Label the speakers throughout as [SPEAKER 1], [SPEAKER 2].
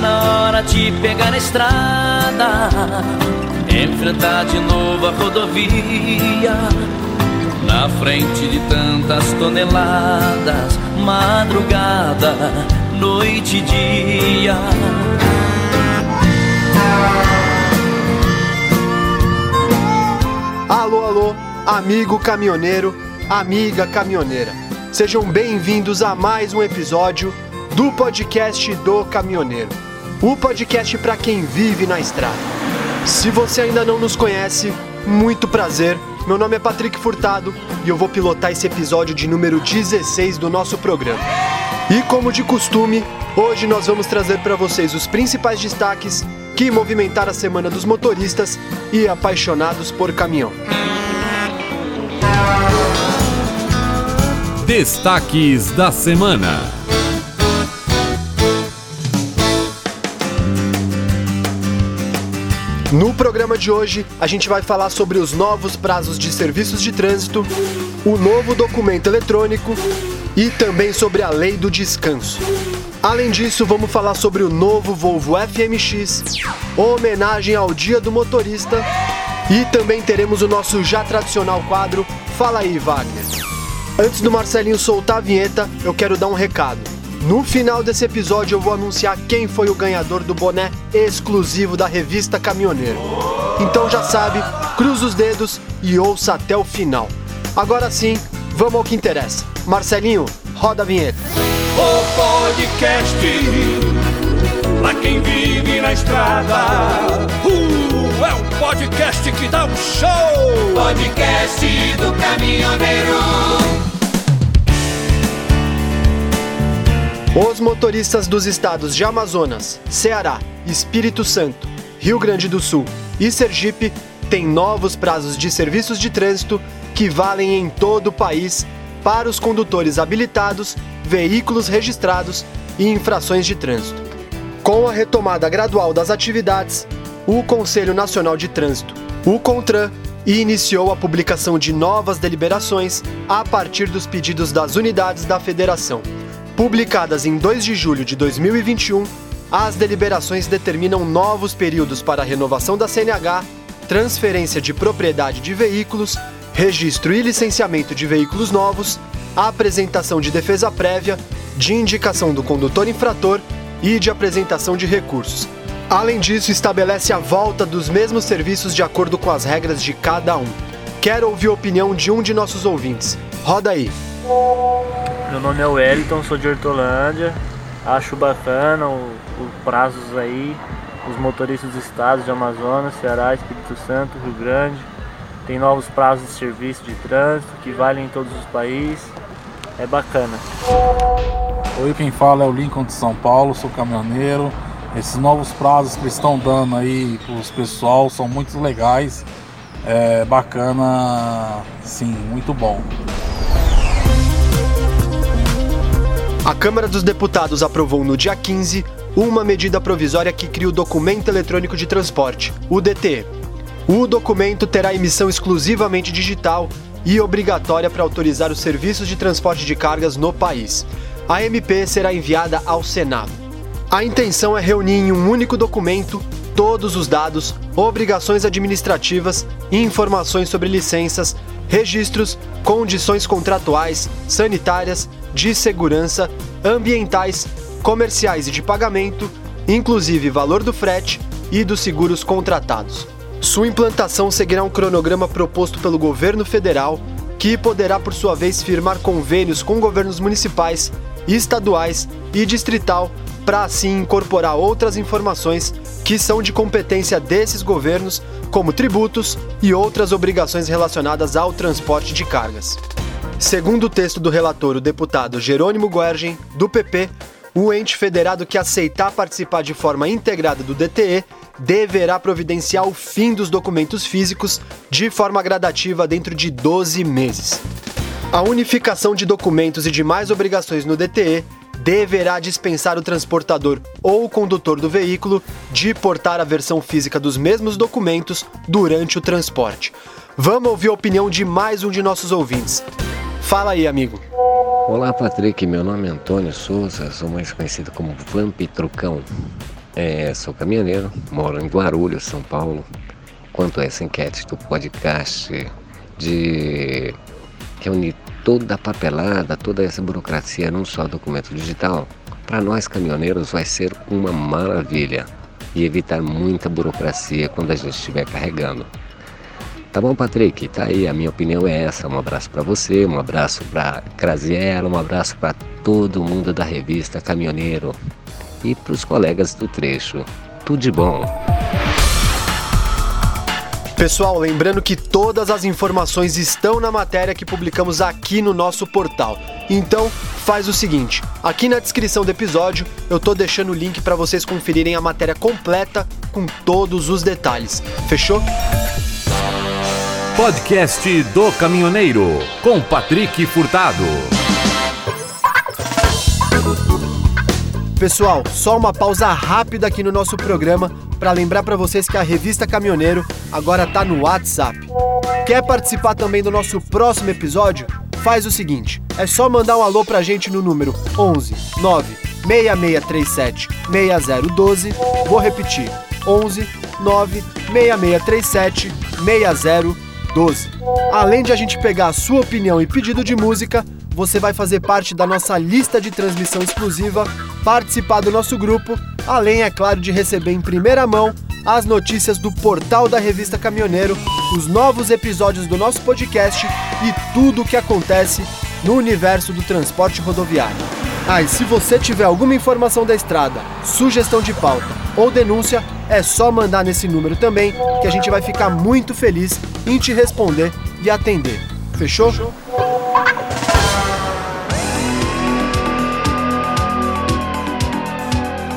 [SPEAKER 1] Na hora de pegar a estrada, enfrentar de novo a rodovia. Na frente de tantas toneladas, madrugada, noite e dia.
[SPEAKER 2] Alô, alô, amigo caminhoneiro, amiga caminhoneira. Sejam bem-vindos a mais um episódio do podcast do caminhoneiro. O podcast para quem vive na estrada. Se você ainda não nos conhece, muito prazer. Meu nome é Patrick Furtado e eu vou pilotar esse episódio de número 16 do nosso programa. E como de costume, hoje nós vamos trazer para vocês os principais destaques que movimentaram a semana dos motoristas e apaixonados por caminhão.
[SPEAKER 3] Destaques da semana.
[SPEAKER 2] No programa de hoje, a gente vai falar sobre os novos prazos de serviços de trânsito, o novo documento eletrônico e também sobre a lei do descanso. Além disso, vamos falar sobre o novo Volvo FMX, homenagem ao Dia do Motorista e também teremos o nosso já tradicional quadro Fala aí, Wagner. Antes do Marcelinho soltar a vinheta, eu quero dar um recado. No final desse episódio eu vou anunciar quem foi o ganhador do boné exclusivo da revista Caminhoneiro. Então já sabe, cruza os dedos e ouça até o final. Agora sim, vamos ao que interessa. Marcelinho, roda a vinheta.
[SPEAKER 4] O podcast pra quem vive na estrada. Uh, é um podcast que dá um show. Podcast do caminhoneiro.
[SPEAKER 2] Os motoristas dos estados de Amazonas, Ceará, Espírito Santo, Rio Grande do Sul e Sergipe têm novos prazos de serviços de trânsito que valem em todo o país para os condutores habilitados, veículos registrados e infrações de trânsito. Com a retomada gradual das atividades, o Conselho Nacional de Trânsito, o CONTRAN, iniciou a publicação de novas deliberações a partir dos pedidos das unidades da federação. Publicadas em 2 de julho de 2021, as deliberações determinam novos períodos para a renovação da CNH, transferência de propriedade de veículos, registro e licenciamento de veículos novos, apresentação de defesa prévia, de indicação do condutor infrator e de apresentação de recursos. Além disso, estabelece a volta dos mesmos serviços de acordo com as regras de cada um. Quero ouvir a opinião de um de nossos ouvintes. Roda aí.
[SPEAKER 5] Meu nome é Wellington, sou de Hortolândia. Acho bacana o, o prazos aí, os motoristas dos estados de Amazonas, Ceará, Espírito Santo, Rio Grande. Tem novos prazos de serviço de trânsito que valem em todos os países. É bacana.
[SPEAKER 6] Oi, quem fala é o Lincoln de São Paulo, sou caminhoneiro. Esses novos prazos que estão dando aí para os pessoal são muito legais. É bacana, sim, muito bom.
[SPEAKER 2] A Câmara dos Deputados aprovou no dia 15 uma medida provisória que cria o Documento Eletrônico de Transporte, o DTE. O documento terá emissão exclusivamente digital e obrigatória para autorizar os serviços de transporte de cargas no país. A MP será enviada ao Senado. A intenção é reunir em um único documento todos os dados, obrigações administrativas informações sobre licenças, registros, condições contratuais, sanitárias, de segurança, ambientais, comerciais e de pagamento, inclusive valor do frete e dos seguros contratados. Sua implantação seguirá um cronograma proposto pelo governo federal, que poderá, por sua vez, firmar convênios com governos municipais, estaduais e distrital para assim incorporar outras informações que são de competência desses governos, como tributos e outras obrigações relacionadas ao transporte de cargas. Segundo o texto do relator, o deputado Jerônimo Guergen, do PP, o ente federado que aceitar participar de forma integrada do DTE deverá providenciar o fim dos documentos físicos de forma gradativa dentro de 12 meses. A unificação de documentos e demais obrigações no DTE deverá dispensar o transportador ou o condutor do veículo de portar a versão física dos mesmos documentos durante o transporte. Vamos ouvir a opinião de mais um de nossos ouvintes. Fala aí, amigo.
[SPEAKER 7] Olá, Patrick. Meu nome é Antônio Souza, sou mais conhecido como Vamp Trucão. É, sou caminhoneiro, moro em Guarulhos, São Paulo. Quanto a essa enquete do podcast de reunir toda a papelada, toda essa burocracia num só documento digital, para nós caminhoneiros vai ser uma maravilha e evitar muita burocracia quando a gente estiver carregando. Tá bom, Patrick? Tá aí, a minha opinião é essa. Um abraço para você, um abraço para Graziella, um abraço para todo mundo da revista Caminhoneiro e para os colegas do trecho. Tudo de bom.
[SPEAKER 2] Pessoal, lembrando que todas as informações estão na matéria que publicamos aqui no nosso portal. Então, faz o seguinte, aqui na descrição do episódio eu tô deixando o link para vocês conferirem a matéria completa com todos os detalhes. Fechou?
[SPEAKER 3] Podcast do Caminhoneiro, com Patrick Furtado.
[SPEAKER 2] Pessoal, só uma pausa rápida aqui no nosso programa para lembrar para vocês que a revista Caminhoneiro agora tá no WhatsApp. Quer participar também do nosso próximo episódio? Faz o seguinte, é só mandar um alô pra gente no número 11 9 6637 6012. Vou repetir: 11 9 6637 6012. 12. Além de a gente pegar a sua opinião e pedido de música, você vai fazer parte da nossa lista de transmissão exclusiva, participar do nosso grupo, além, é claro, de receber em primeira mão as notícias do portal da revista Caminhoneiro, os novos episódios do nosso podcast e tudo o que acontece no universo do transporte rodoviário. Ah, e se você tiver alguma informação da estrada, sugestão de pauta ou denúncia, é só mandar nesse número também, que a gente vai ficar muito feliz em te responder e atender. Fechou?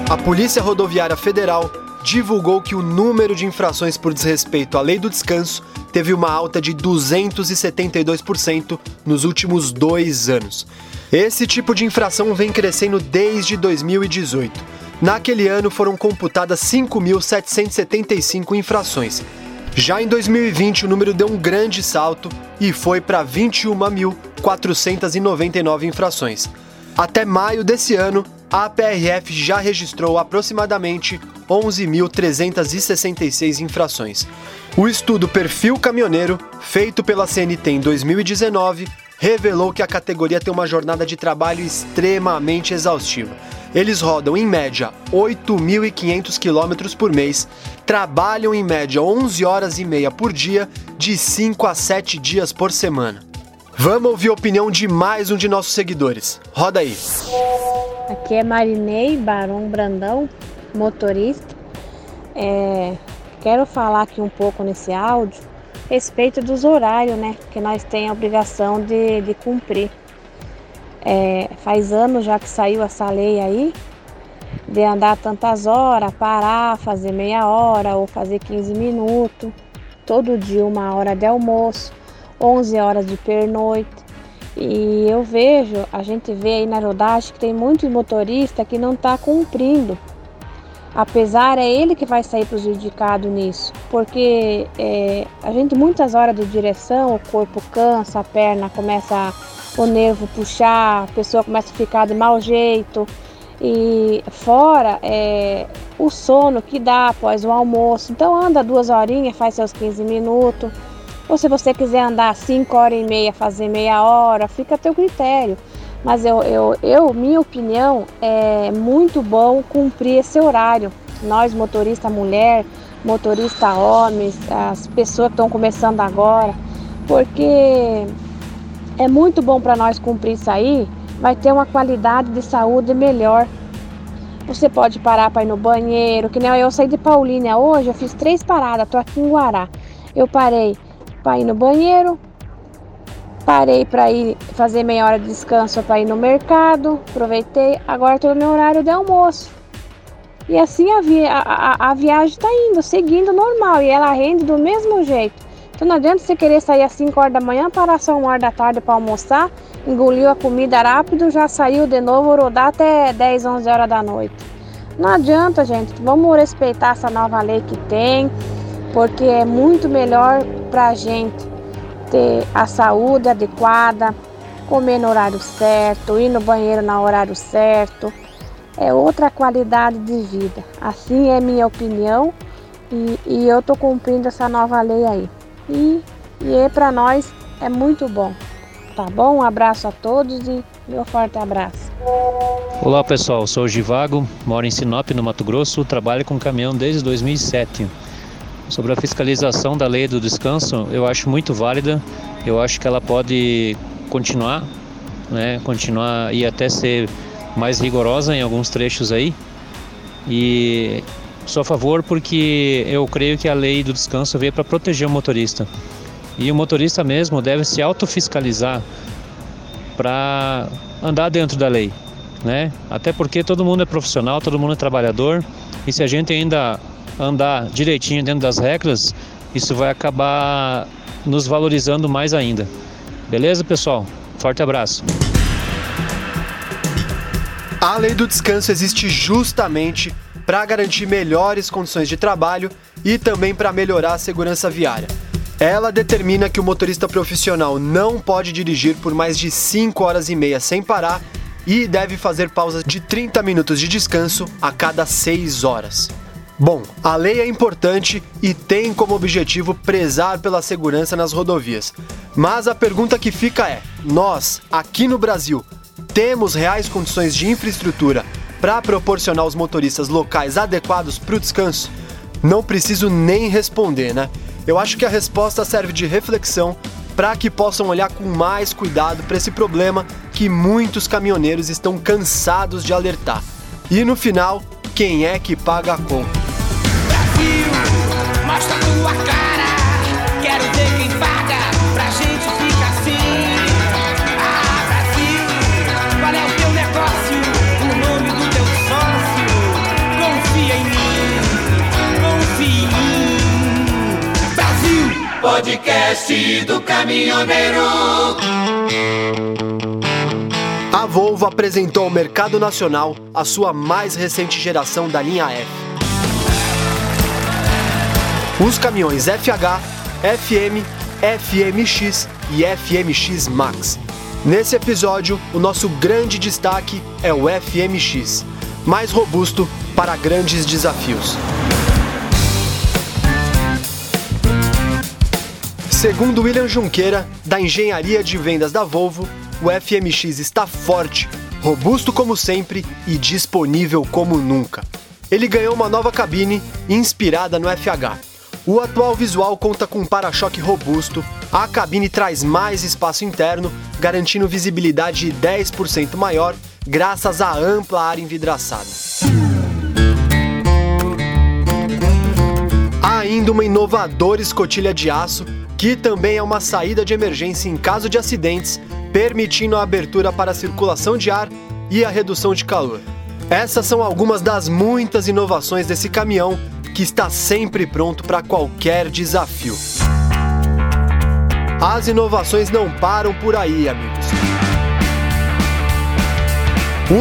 [SPEAKER 2] A Polícia Rodoviária Federal divulgou que o número de infrações por desrespeito à lei do descanso teve uma alta de 272% nos últimos dois anos. Esse tipo de infração vem crescendo desde 2018. Naquele ano foram computadas 5.775 infrações. Já em 2020, o número deu um grande salto e foi para 21.499 infrações. Até maio desse ano, a PRF já registrou aproximadamente 11.366 infrações. O estudo Perfil Caminhoneiro, feito pela CNT em 2019, revelou que a categoria tem uma jornada de trabalho extremamente exaustiva. Eles rodam em média 8.500 quilômetros por mês, trabalham em média 11 horas e meia por dia, de 5 a 7 dias por semana. Vamos ouvir a opinião de mais um de nossos seguidores. Roda aí.
[SPEAKER 8] Aqui é Marinei Barão Brandão, motorista. É, quero falar aqui um pouco nesse áudio respeito dos horários, né? Que nós temos a obrigação de, de cumprir. É, faz anos já que saiu essa lei aí de andar tantas horas, parar, fazer meia hora ou fazer 15 minutos, todo dia uma hora de almoço, 11 horas de pernoite. E eu vejo, a gente vê aí na rodagem que tem muitos motoristas que não está cumprindo. Apesar é ele que vai sair prejudicado nisso, porque é, a gente muitas horas de direção, o corpo cansa, a perna começa o nervo puxar, a pessoa começa a ficar de mau jeito. E fora é, o sono que dá após o almoço. Então anda duas horinhas, faz seus 15 minutos. Ou se você quiser andar 5 horas e meia, fazer meia hora, fica a teu critério. Mas eu, eu, eu, minha opinião, é muito bom cumprir esse horário. Nós, motorista mulher, motorista homens, as pessoas que estão começando agora, porque é muito bom para nós cumprir isso aí, vai ter uma qualidade de saúde melhor. Você pode parar para ir no banheiro, que nem eu saí de Paulínia hoje, eu fiz três paradas, tô aqui em Guará. Eu parei para ir no banheiro, parei para ir fazer meia hora de descanso para ir no mercado, aproveitei, agora estou no meu horário de almoço. E assim a, vi a, a, a viagem está indo, seguindo normal, e ela rende do mesmo jeito. Então não adianta você querer sair às 5 horas da manhã, parar só uma hora da tarde para almoçar, engoliu a comida rápido, já saiu de novo, rodar até 10, 11 horas da noite. Não adianta, gente. Vamos respeitar essa nova lei que tem, porque é muito melhor para a gente ter a saúde adequada, comer no horário certo, ir no banheiro no horário certo, é outra qualidade de vida. Assim é minha opinião e, e eu estou cumprindo essa nova lei aí. E, e é para nós é muito bom. Tá bom? Um abraço a todos e meu forte abraço.
[SPEAKER 9] Olá pessoal, sou o Givago, moro em Sinop, no Mato Grosso, trabalho com caminhão desde 2007. Sobre a fiscalização da lei do descanso, eu acho muito válida, eu acho que ela pode continuar, né, continuar e até ser mais rigorosa em alguns trechos aí. E sou a favor porque eu creio que a lei do descanso veio para proteger o motorista. E o motorista mesmo deve se autofiscalizar para andar dentro da lei, né? Até porque todo mundo é profissional, todo mundo é trabalhador, e se a gente ainda andar direitinho dentro das regras, isso vai acabar nos valorizando mais ainda. Beleza, pessoal? Forte abraço.
[SPEAKER 2] A lei do descanso existe justamente para garantir melhores condições de trabalho e também para melhorar a segurança viária. Ela determina que o motorista profissional não pode dirigir por mais de 5 horas e meia sem parar e deve fazer pausas de 30 minutos de descanso a cada 6 horas. Bom, a lei é importante e tem como objetivo prezar pela segurança nas rodovias. Mas a pergunta que fica é: nós, aqui no Brasil, temos reais condições de infraestrutura para proporcionar aos motoristas locais adequados para o descanso? Não preciso nem responder, né? Eu acho que a resposta serve de reflexão para que possam olhar com mais cuidado para esse problema que muitos caminhoneiros estão cansados de alertar. E no final, quem é que paga a conta?
[SPEAKER 4] Mostra tua cara. Quero ver quem paga pra gente assim. Ah, Brasil, qual é o teu negócio? O nome do teu sócio? Confia em mim, confia em mim. Brasil, podcast do caminhoneiro.
[SPEAKER 2] A Volvo apresentou ao mercado nacional a sua mais recente geração da linha F. Os caminhões FH, FM, FMX e FMX Max. Nesse episódio, o nosso grande destaque é o FMX, mais robusto para grandes desafios. Segundo William Junqueira, da Engenharia de Vendas da Volvo, o FMX está forte, robusto como sempre e disponível como nunca. Ele ganhou uma nova cabine inspirada no FH. O atual visual conta com um para-choque robusto, a cabine traz mais espaço interno, garantindo visibilidade 10% maior graças à ampla área envidraçada. Há ainda uma inovadora escotilha de aço, que também é uma saída de emergência em caso de acidentes, permitindo a abertura para a circulação de ar e a redução de calor. Essas são algumas das muitas inovações desse caminhão que está sempre pronto para qualquer desafio. As inovações não param por aí, amigos.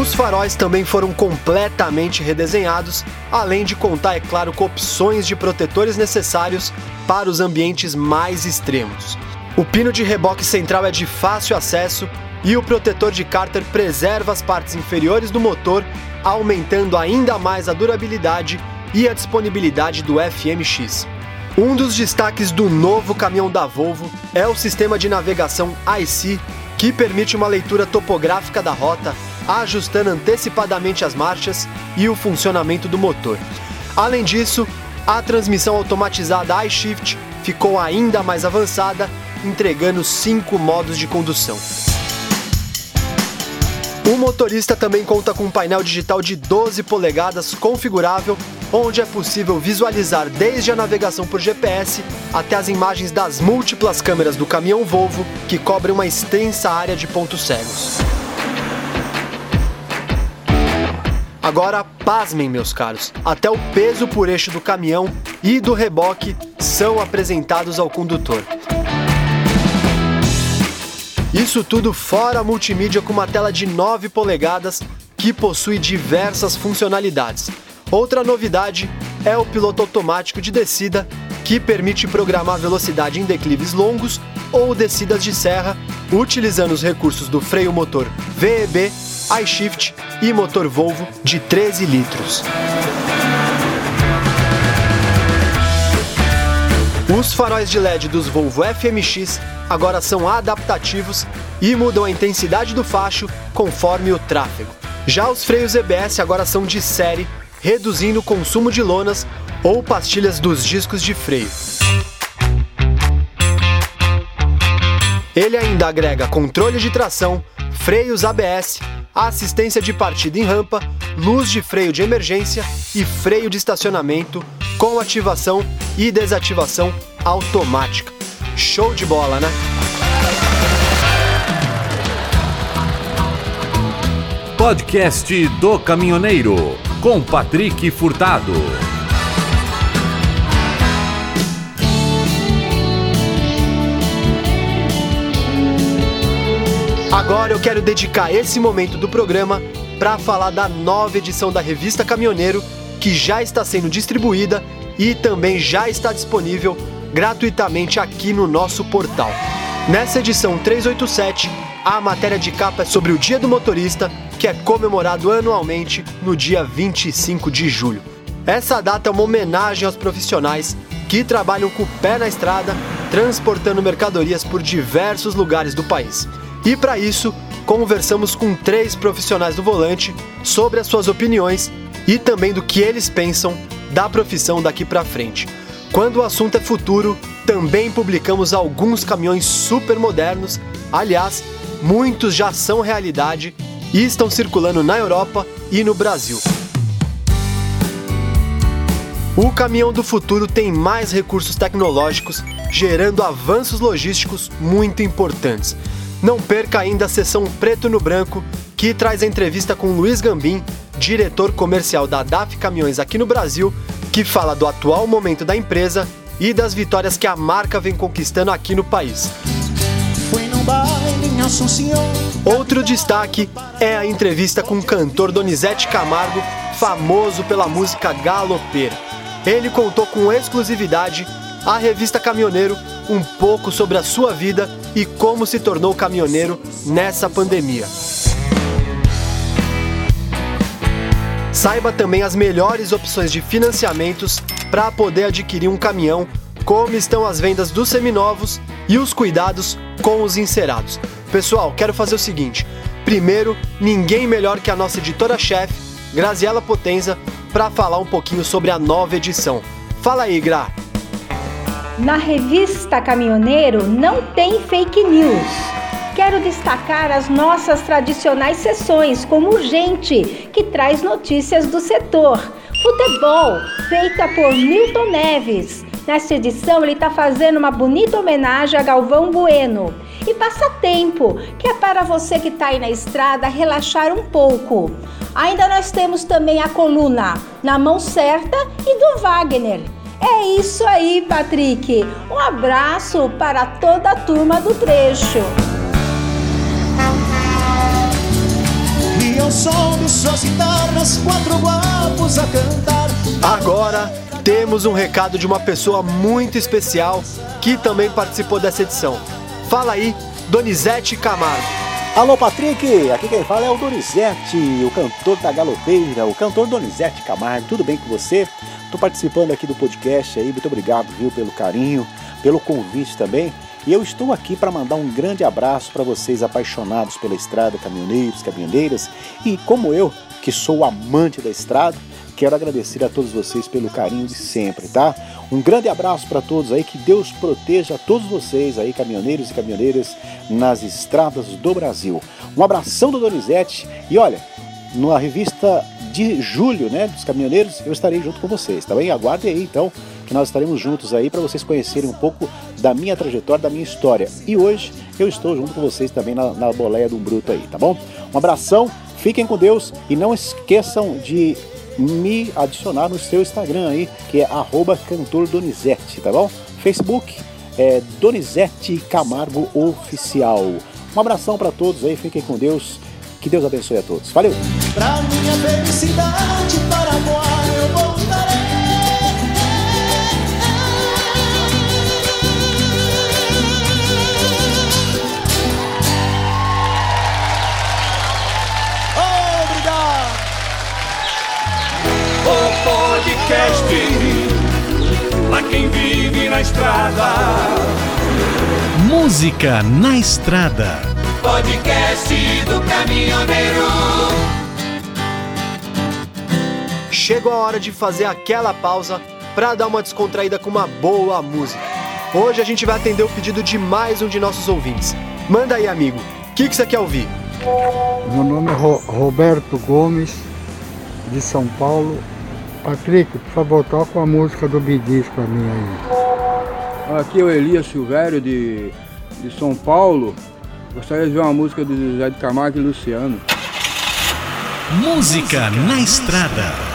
[SPEAKER 2] Os faróis também foram completamente redesenhados, além de contar, é claro, com opções de protetores necessários para os ambientes mais extremos. O pino de reboque central é de fácil acesso e o protetor de cárter preserva as partes inferiores do motor, aumentando ainda mais a durabilidade e a disponibilidade do FMX. Um dos destaques do novo caminhão da Volvo é o sistema de navegação IC, que permite uma leitura topográfica da rota, ajustando antecipadamente as marchas e o funcionamento do motor. Além disso, a transmissão automatizada iShift ficou ainda mais avançada, entregando cinco modos de condução. O motorista também conta com um painel digital de 12 polegadas configurável, onde é possível visualizar desde a navegação por GPS até as imagens das múltiplas câmeras do caminhão Volvo, que cobrem uma extensa área de pontos cegos. Agora, pasmem, meus caros, até o peso por eixo do caminhão e do reboque são apresentados ao condutor. Isso tudo fora a multimídia com uma tela de 9 polegadas que possui diversas funcionalidades. Outra novidade é o piloto automático de descida, que permite programar velocidade em declives longos ou descidas de serra, utilizando os recursos do freio motor VEB, iShift e motor Volvo de 13 litros. Os faróis de LED dos Volvo FMX agora são adaptativos e mudam a intensidade do facho conforme o tráfego. Já os freios EBS agora são de série, reduzindo o consumo de lonas ou pastilhas dos discos de freio. Ele ainda agrega controle de tração, freios ABS, assistência de partida em rampa, luz de freio de emergência e freio de estacionamento com ativação e desativação automática. Show de bola, né?
[SPEAKER 3] Podcast do Caminhoneiro com Patrick Furtado.
[SPEAKER 2] Agora eu quero dedicar esse momento do programa para falar da nova edição da revista Caminhoneiro que já está sendo distribuída e também já está disponível gratuitamente aqui no nosso portal. Nessa edição 387, a matéria de capa é sobre o Dia do Motorista, que é comemorado anualmente no dia 25 de julho. Essa data é uma homenagem aos profissionais que trabalham com o pé na estrada, transportando mercadorias por diversos lugares do país. E para isso, conversamos com três profissionais do volante sobre as suas opiniões e também do que eles pensam da profissão daqui para frente. Quando o assunto é futuro, também publicamos alguns caminhões super modernos, aliás, muitos já são realidade e estão circulando na Europa e no Brasil. O caminhão do futuro tem mais recursos tecnológicos, gerando avanços logísticos muito importantes. Não perca ainda a sessão Preto no Branco, que traz a entrevista com Luiz Gambim, diretor comercial da DAF Caminhões aqui no Brasil, que fala do atual momento da empresa e das vitórias que a marca vem conquistando aqui no país. Outro destaque é a entrevista com o cantor Donizete Camargo, famoso pela música Galopeira. Ele contou com exclusividade à revista Caminhoneiro um pouco sobre a sua vida e como se tornou caminhoneiro nessa pandemia. Saiba também as melhores opções de financiamentos para poder adquirir um caminhão, como estão as vendas dos seminovos e os cuidados com os encerados. Pessoal, quero fazer o seguinte: primeiro, ninguém melhor que a nossa editora-chefe, Graziela Potenza, para falar um pouquinho sobre a nova edição. Fala aí, Gra!
[SPEAKER 10] Na revista Caminhoneiro não tem fake news. Quero destacar as nossas tradicionais sessões, como Urgente, que traz notícias do setor. Futebol, feita por Milton Neves. Nesta edição, ele está fazendo uma bonita homenagem a Galvão Bueno. E Passatempo, que é para você que está aí na estrada relaxar um pouco. Ainda nós temos também a coluna Na Mão Certa e do Wagner. É isso aí, Patrick. Um abraço para toda a turma do trecho.
[SPEAKER 2] E ao som de suas guitarras, quatro guapos a cantar. Agora temos um recado de uma pessoa muito especial que também participou dessa edição. Fala aí, Donizete Camargo.
[SPEAKER 11] Alô, Patrick! Aqui quem fala é o Donizete, o cantor da galopeira, o cantor Donizete Camargo. Tudo bem com você? Estou participando aqui do podcast aí, muito obrigado, viu, pelo carinho, pelo convite também. E eu estou aqui para mandar um grande abraço para vocês apaixonados pela estrada, caminhoneiros, caminhoneiras. E como eu, que sou amante da estrada, quero agradecer a todos vocês pelo carinho de sempre, tá? Um grande abraço para todos aí, que Deus proteja todos vocês aí, caminhoneiros e caminhoneiras, nas estradas do Brasil. Um abração do Donizete e olha, na revista de julho, né, dos caminhoneiros, eu estarei junto com vocês, tá bem? Aguardem aí então, que nós estaremos juntos aí para vocês conhecerem um pouco da minha trajetória, da minha história. E hoje eu estou junto com vocês também na, na boleia do Bruto aí, tá bom? Um abração, fiquem com Deus e não esqueçam de me adicionar no seu Instagram aí, que é @cantordonizete, tá bom? Facebook é Donizete Camargo Oficial. Um abração para todos aí, fiquem com Deus. Que Deus abençoe a todos. Valeu!
[SPEAKER 4] Podcast, pra quem vive na estrada.
[SPEAKER 3] Música na estrada.
[SPEAKER 4] Podcast do caminhoneiro.
[SPEAKER 2] Chegou a hora de fazer aquela pausa para dar uma descontraída com uma boa música. Hoje a gente vai atender o pedido de mais um de nossos ouvintes. Manda aí, amigo. O que, que você quer ouvir?
[SPEAKER 12] Meu nome é Ro Roberto Gomes, de São Paulo. Patrick, por favor, toca a música do Bidis pra mim aí.
[SPEAKER 13] Aqui é o Elias Silvério, de, de São Paulo. Gostaria de ver uma música do José de Camargo e Luciano.
[SPEAKER 3] Música na estrada.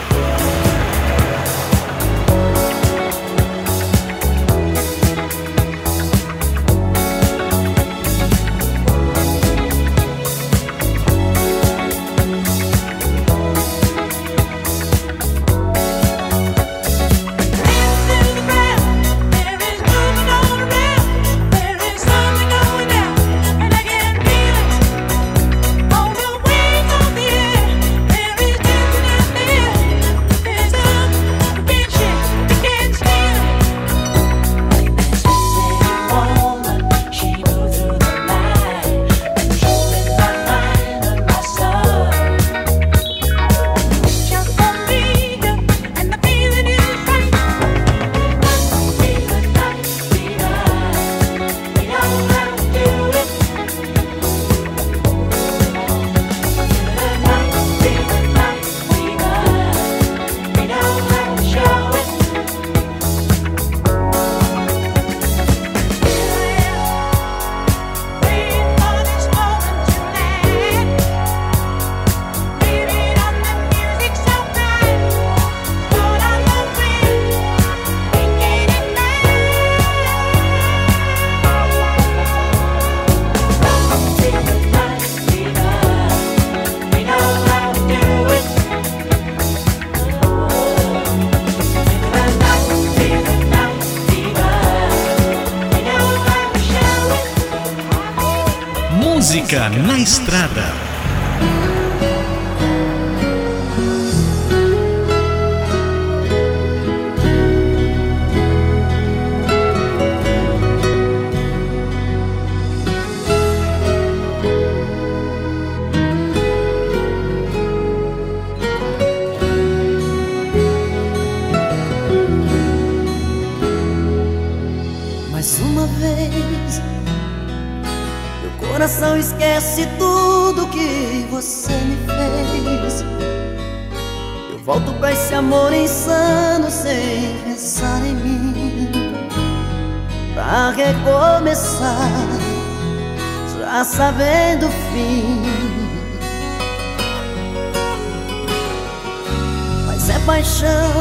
[SPEAKER 14] Recomeçar, já sabendo o fim. Mas é paixão.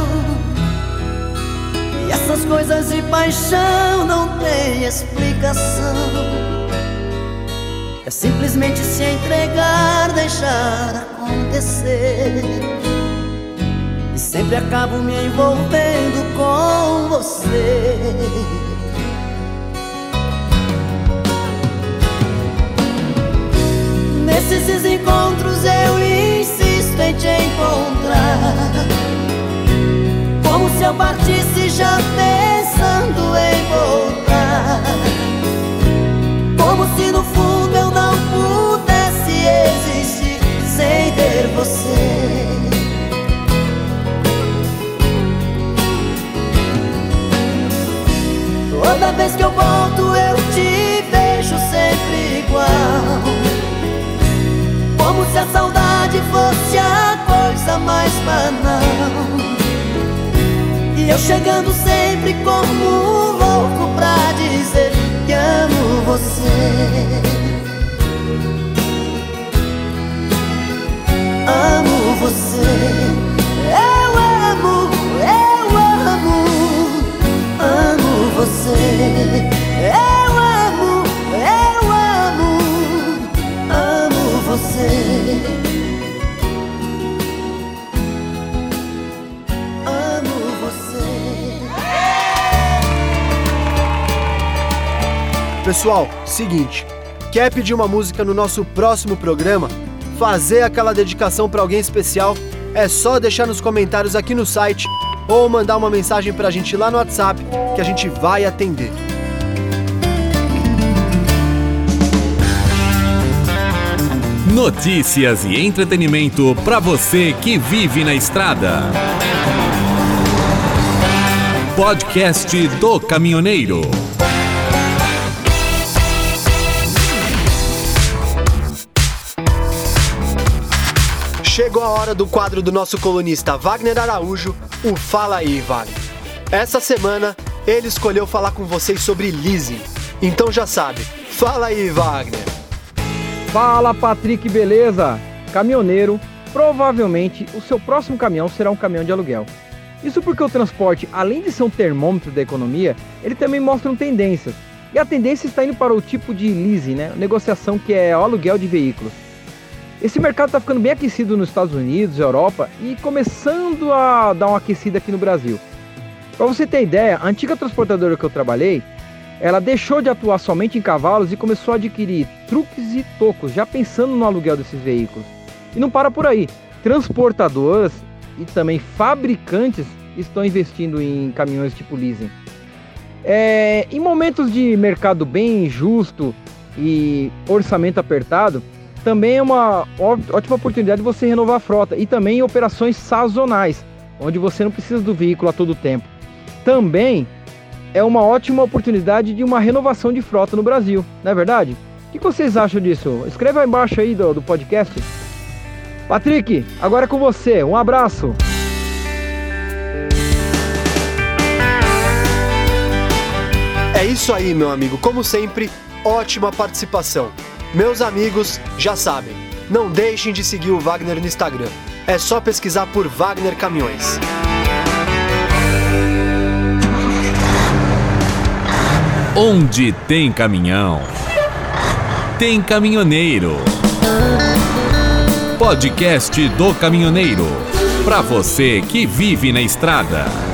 [SPEAKER 14] E essas coisas de paixão não tem explicação. É simplesmente se entregar, deixar acontecer. E sempre acabo me envolvendo com você. Nesses encontros eu insisto em te encontrar. Como se eu partisse já pensando em voltar. Como se no fundo sem ter você. Toda vez que eu volto, eu te vejo sempre igual. Como se a saudade fosse a coisa mais banal. E eu chegando sempre como um louco pra dizer que amo você. amo você.
[SPEAKER 2] Pessoal, seguinte, quer pedir uma música no nosso próximo programa? fazer aquela dedicação para alguém especial, é só deixar nos comentários aqui no site ou mandar uma mensagem pra gente lá no WhatsApp que a gente vai atender.
[SPEAKER 3] Notícias e entretenimento para você que vive na estrada. Podcast do Caminhoneiro.
[SPEAKER 2] Chegou a hora do quadro do nosso colunista Wagner Araújo, o Fala aí, Vale. Essa semana ele escolheu falar com vocês sobre leasing. Então já sabe, fala aí, Wagner.
[SPEAKER 15] Fala, Patrick, beleza? Caminhoneiro, provavelmente o seu próximo caminhão será um caminhão de aluguel. Isso porque o transporte, além de ser um termômetro da economia, ele também mostra tendências. E a tendência está indo para o tipo de leasing, né? Negociação que é o aluguel de veículos. Esse mercado está ficando bem aquecido nos Estados Unidos, Europa e começando a dar uma aquecida aqui no Brasil. Para você ter ideia, a antiga transportadora que eu trabalhei, ela deixou de atuar somente em cavalos e começou a adquirir truques e tocos, já pensando no aluguel desses veículos. E não para por aí. Transportadoras e também fabricantes estão investindo em caminhões tipo leasing. É, em momentos de mercado bem justo e orçamento apertado, também é uma ótima oportunidade de você renovar a frota e também operações sazonais, onde você não precisa do veículo a todo tempo. Também é uma ótima oportunidade de uma renovação de frota no Brasil, não é verdade? O que vocês acham disso? Escreva aí embaixo aí do, do podcast. Patrick, agora é com você. Um abraço.
[SPEAKER 2] É isso aí, meu amigo. Como sempre, ótima participação. Meus amigos já sabem, não deixem de seguir o Wagner no Instagram. É só pesquisar por Wagner Caminhões.
[SPEAKER 3] Onde tem caminhão, tem caminhoneiro. Podcast do Caminhoneiro. Para você que vive na estrada.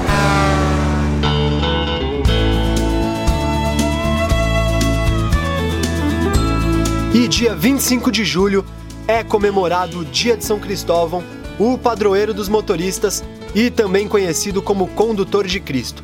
[SPEAKER 2] E dia 25 de julho é comemorado o Dia de São Cristóvão, o padroeiro dos motoristas e também conhecido como Condutor de Cristo.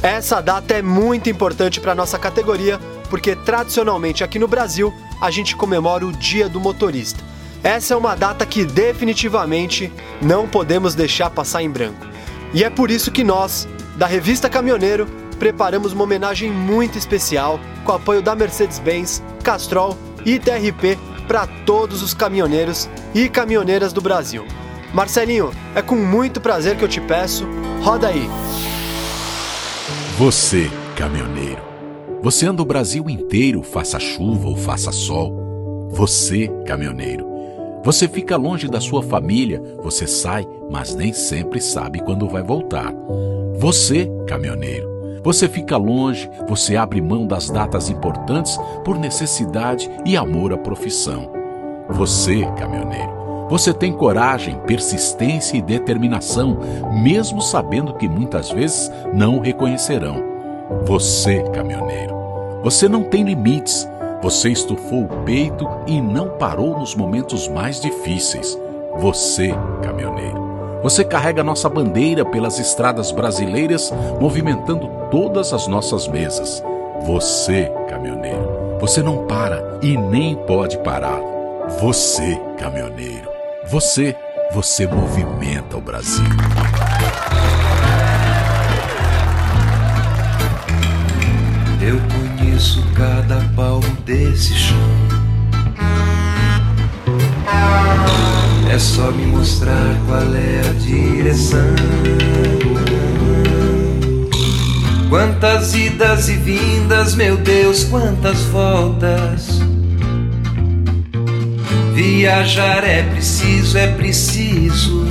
[SPEAKER 2] Essa data é muito importante para nossa categoria, porque tradicionalmente aqui no Brasil a gente comemora o Dia do Motorista. Essa é uma data que definitivamente não podemos deixar passar em branco. E é por isso que nós, da revista Caminhoneiro, preparamos uma homenagem muito especial com o apoio da Mercedes-Benz, Castrol e TRP para todos os caminhoneiros e caminhoneiras do Brasil. Marcelinho, é com muito prazer que eu te peço, roda aí.
[SPEAKER 16] Você, caminhoneiro. Você anda o Brasil inteiro, faça chuva ou faça sol. Você, caminhoneiro. Você fica longe da sua família, você sai, mas nem sempre sabe quando vai voltar. Você, caminhoneiro. Você fica longe, você abre mão das datas importantes por necessidade e amor à profissão. Você, caminhoneiro. Você tem coragem, persistência e determinação, mesmo sabendo que muitas vezes não reconhecerão. Você, caminhoneiro. Você não tem limites. Você estufou o peito e não parou nos momentos mais difíceis. Você, caminhoneiro. Você carrega nossa bandeira pelas estradas brasileiras, movimentando todas as nossas mesas. Você, caminhoneiro. Você não para e nem pode parar. Você, caminhoneiro. Você, você movimenta o Brasil.
[SPEAKER 17] Eu conheço cada palmo desse chão. É só me mostrar qual é a direção. Quantas idas e vindas, meu Deus, quantas voltas. Viajar é preciso, é preciso.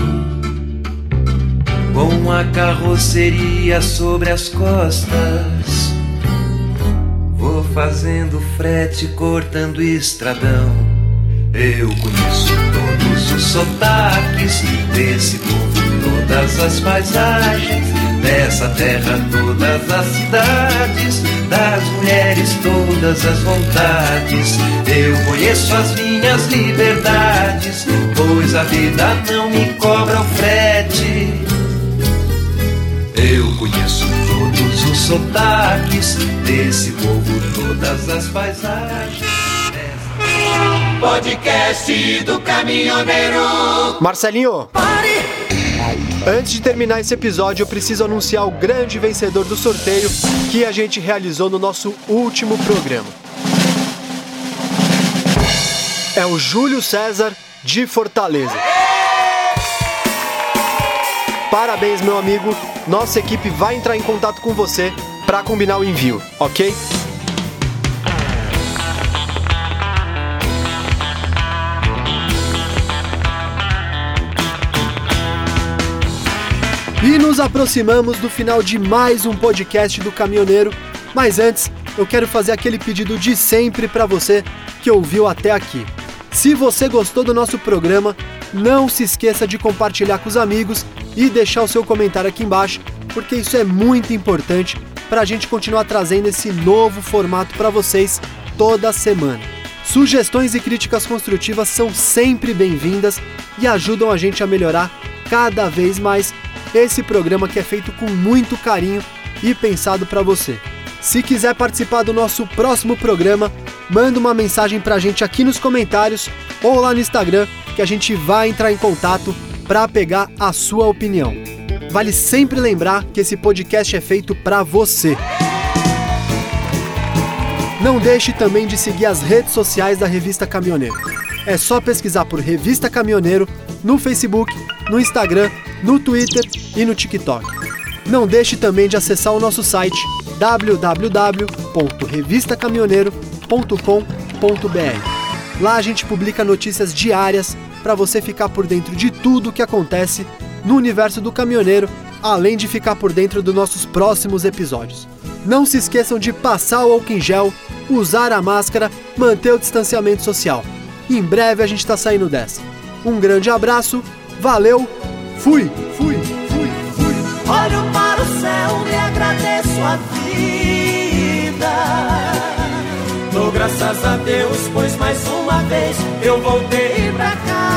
[SPEAKER 17] Com a carroceria sobre as costas. Vou fazendo frete, cortando estradão. Eu conheço todos os sotaques desse povo, todas as paisagens, dessa terra, todas as cidades, das mulheres, todas as vontades. Eu conheço as minhas liberdades, pois a vida não me cobra o frete. Conheço todos os sotaques desse povo, todas as paisagens.
[SPEAKER 4] Podcast do caminhoneiro.
[SPEAKER 2] Marcelinho! Antes de terminar esse episódio, eu preciso anunciar o grande vencedor do sorteio que a gente realizou no nosso último programa. É o Júlio César de Fortaleza. Parabéns, meu amigo. Nossa equipe vai entrar em contato com você para combinar o envio, ok? E nos aproximamos do final de mais um podcast do Caminhoneiro. Mas antes, eu quero fazer aquele pedido de sempre para você que ouviu até aqui. Se você gostou do nosso programa, não se esqueça de compartilhar com os amigos e deixar o seu comentário aqui embaixo, porque isso é muito importante para a gente continuar trazendo esse novo formato para vocês toda semana. Sugestões e críticas construtivas são sempre bem-vindas e ajudam a gente a melhorar cada vez mais esse programa que é feito com muito carinho e pensado para você. Se quiser participar do nosso próximo programa, manda uma mensagem pra gente aqui nos comentários ou lá no Instagram que a gente vai entrar em contato para pegar a sua opinião. Vale sempre lembrar que esse podcast é feito para você. Não deixe também de seguir as redes sociais da Revista Caminhoneiro. É só pesquisar por Revista Caminhoneiro no Facebook, no Instagram, no Twitter e no TikTok. Não deixe também de acessar o nosso site www.revistacaminhoneiro.com.br. Lá a gente publica notícias diárias para você ficar por dentro de tudo o que acontece no universo do caminhoneiro, além de ficar por dentro dos nossos próximos episódios. Não se esqueçam de passar o álcool em gel, usar a máscara, manter o distanciamento social em breve a gente tá saindo dessa. Um grande abraço, valeu, fui, fui, fui, fui.
[SPEAKER 14] Olho para o céu e agradeço a vida. Dou graças a Deus, pois mais uma vez eu voltei pra casa.